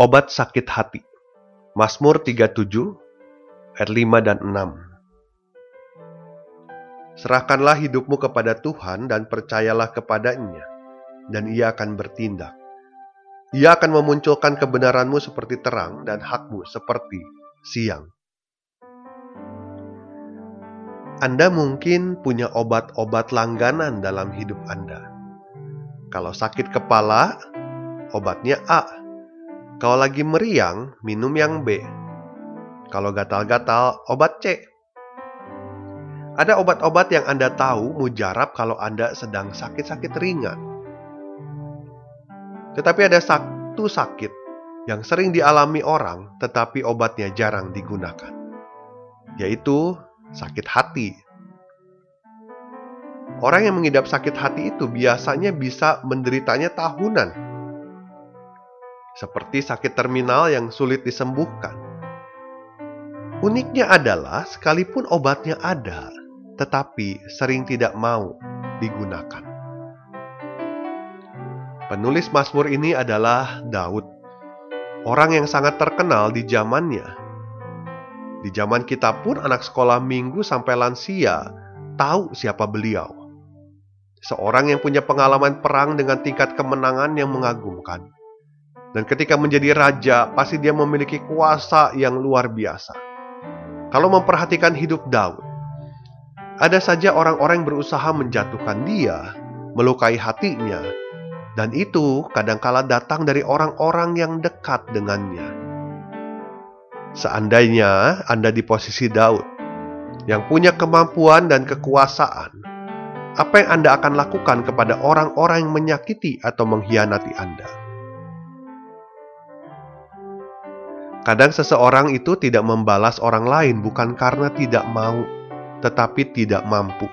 Obat sakit hati. Mazmur 37 ayat 5 dan 6. Serahkanlah hidupmu kepada Tuhan dan percayalah kepadanya, dan ia akan bertindak. Ia akan memunculkan kebenaranmu seperti terang dan hakmu seperti siang. Anda mungkin punya obat-obat langganan dalam hidup Anda. Kalau sakit kepala, obatnya A kalau lagi meriang, minum yang B. Kalau gatal-gatal, obat C. Ada obat-obat yang Anda tahu mujarab kalau Anda sedang sakit-sakit ringan. Tetapi ada satu sakit yang sering dialami orang tetapi obatnya jarang digunakan, yaitu sakit hati. Orang yang mengidap sakit hati itu biasanya bisa menderitanya tahunan seperti sakit terminal yang sulit disembuhkan. Uniknya adalah, sekalipun obatnya ada, tetapi sering tidak mau digunakan. Penulis Mazmur ini adalah Daud, orang yang sangat terkenal di zamannya. Di zaman kita pun anak sekolah minggu sampai lansia tahu siapa beliau. Seorang yang punya pengalaman perang dengan tingkat kemenangan yang mengagumkan dan ketika menjadi raja, pasti dia memiliki kuasa yang luar biasa. Kalau memperhatikan hidup Daud, ada saja orang-orang yang berusaha menjatuhkan dia, melukai hatinya, dan itu kadangkala datang dari orang-orang yang dekat dengannya. Seandainya Anda di posisi Daud, yang punya kemampuan dan kekuasaan, apa yang Anda akan lakukan kepada orang-orang yang menyakiti atau mengkhianati Anda? Kadang seseorang itu tidak membalas orang lain bukan karena tidak mau, tetapi tidak mampu.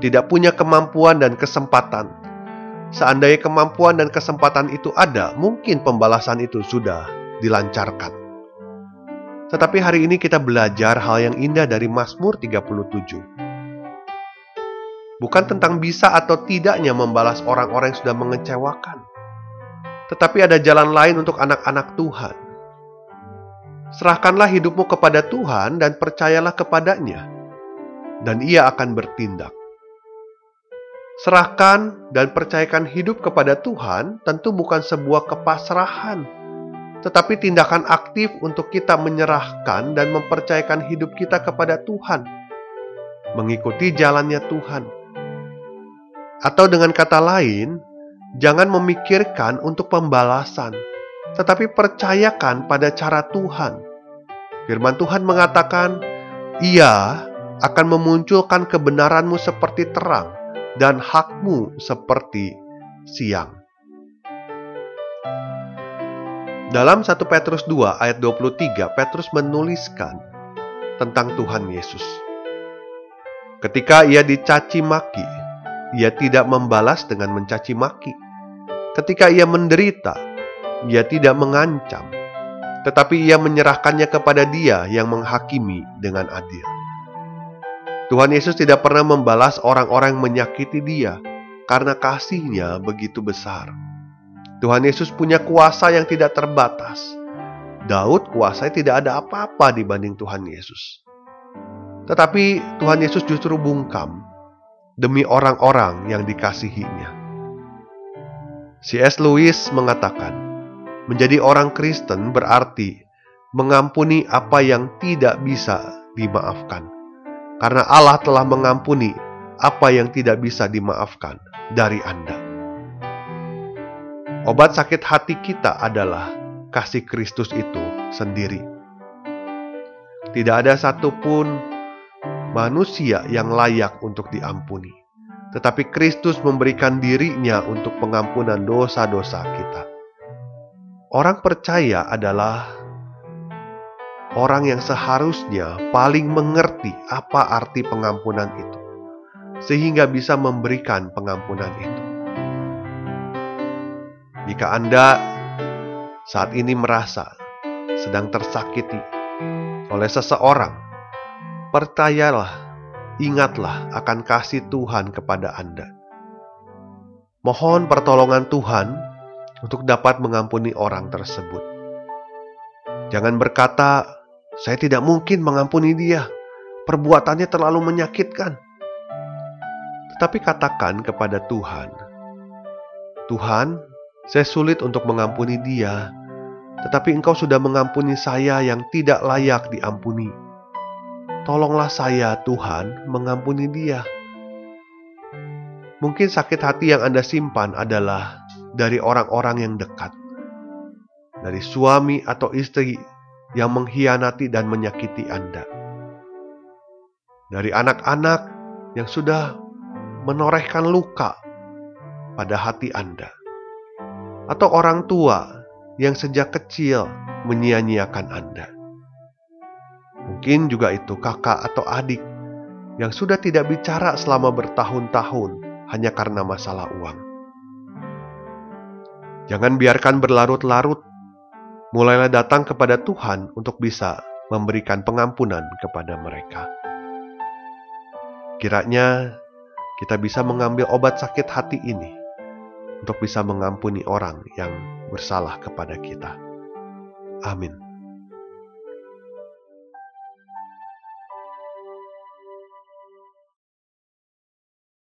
Tidak punya kemampuan dan kesempatan. Seandainya kemampuan dan kesempatan itu ada, mungkin pembalasan itu sudah dilancarkan. Tetapi hari ini kita belajar hal yang indah dari Mazmur 37. Bukan tentang bisa atau tidaknya membalas orang-orang yang sudah mengecewakan. Tetapi ada jalan lain untuk anak-anak Tuhan Serahkanlah hidupmu kepada Tuhan dan percayalah kepadanya, dan Ia akan bertindak. Serahkan dan percayakan hidup kepada Tuhan tentu bukan sebuah kepasrahan, tetapi tindakan aktif untuk kita menyerahkan dan mempercayakan hidup kita kepada Tuhan, mengikuti jalannya Tuhan. Atau dengan kata lain, jangan memikirkan untuk pembalasan, tetapi percayakan pada cara Tuhan. Firman Tuhan mengatakan, "Ia akan memunculkan kebenaranmu seperti terang dan hakmu seperti siang." Dalam 1 Petrus 2 ayat 23, Petrus menuliskan tentang Tuhan Yesus. Ketika ia dicaci maki, ia tidak membalas dengan mencaci maki. Ketika ia menderita, ia tidak mengancam, tetapi ia menyerahkannya kepada Dia yang menghakimi dengan adil. Tuhan Yesus tidak pernah membalas orang-orang yang menyakiti Dia karena kasihnya begitu besar. Tuhan Yesus punya kuasa yang tidak terbatas. Daud kuasanya tidak ada apa-apa dibanding Tuhan Yesus. Tetapi Tuhan Yesus justru bungkam demi orang-orang yang dikasihinya. C.S. Lewis mengatakan, Menjadi orang Kristen berarti mengampuni apa yang tidak bisa dimaafkan. Karena Allah telah mengampuni apa yang tidak bisa dimaafkan dari Anda. Obat sakit hati kita adalah kasih Kristus itu sendiri. Tidak ada satupun manusia yang layak untuk diampuni. tetapi Kristus memberikan dirinya untuk pengampunan dosa-dosa kita. Orang percaya adalah orang yang seharusnya paling mengerti apa arti pengampunan itu, sehingga bisa memberikan pengampunan itu. Jika Anda saat ini merasa sedang tersakiti oleh seseorang, percayalah, ingatlah akan kasih Tuhan kepada Anda. Mohon pertolongan Tuhan untuk dapat mengampuni orang tersebut. Jangan berkata, saya tidak mungkin mengampuni dia. Perbuatannya terlalu menyakitkan. Tetapi katakan kepada Tuhan, Tuhan, saya sulit untuk mengampuni dia, tetapi Engkau sudah mengampuni saya yang tidak layak diampuni. Tolonglah saya, Tuhan, mengampuni dia. Mungkin sakit hati yang Anda simpan adalah dari orang-orang yang dekat, dari suami atau istri yang mengkhianati dan menyakiti Anda. Dari anak-anak yang sudah menorehkan luka pada hati Anda. Atau orang tua yang sejak kecil menyia-nyiakan Anda. Mungkin juga itu kakak atau adik yang sudah tidak bicara selama bertahun-tahun hanya karena masalah uang. Jangan biarkan berlarut-larut mulailah datang kepada Tuhan untuk bisa memberikan pengampunan kepada mereka. Kiranya kita bisa mengambil obat sakit hati ini untuk bisa mengampuni orang yang bersalah kepada kita. Amin.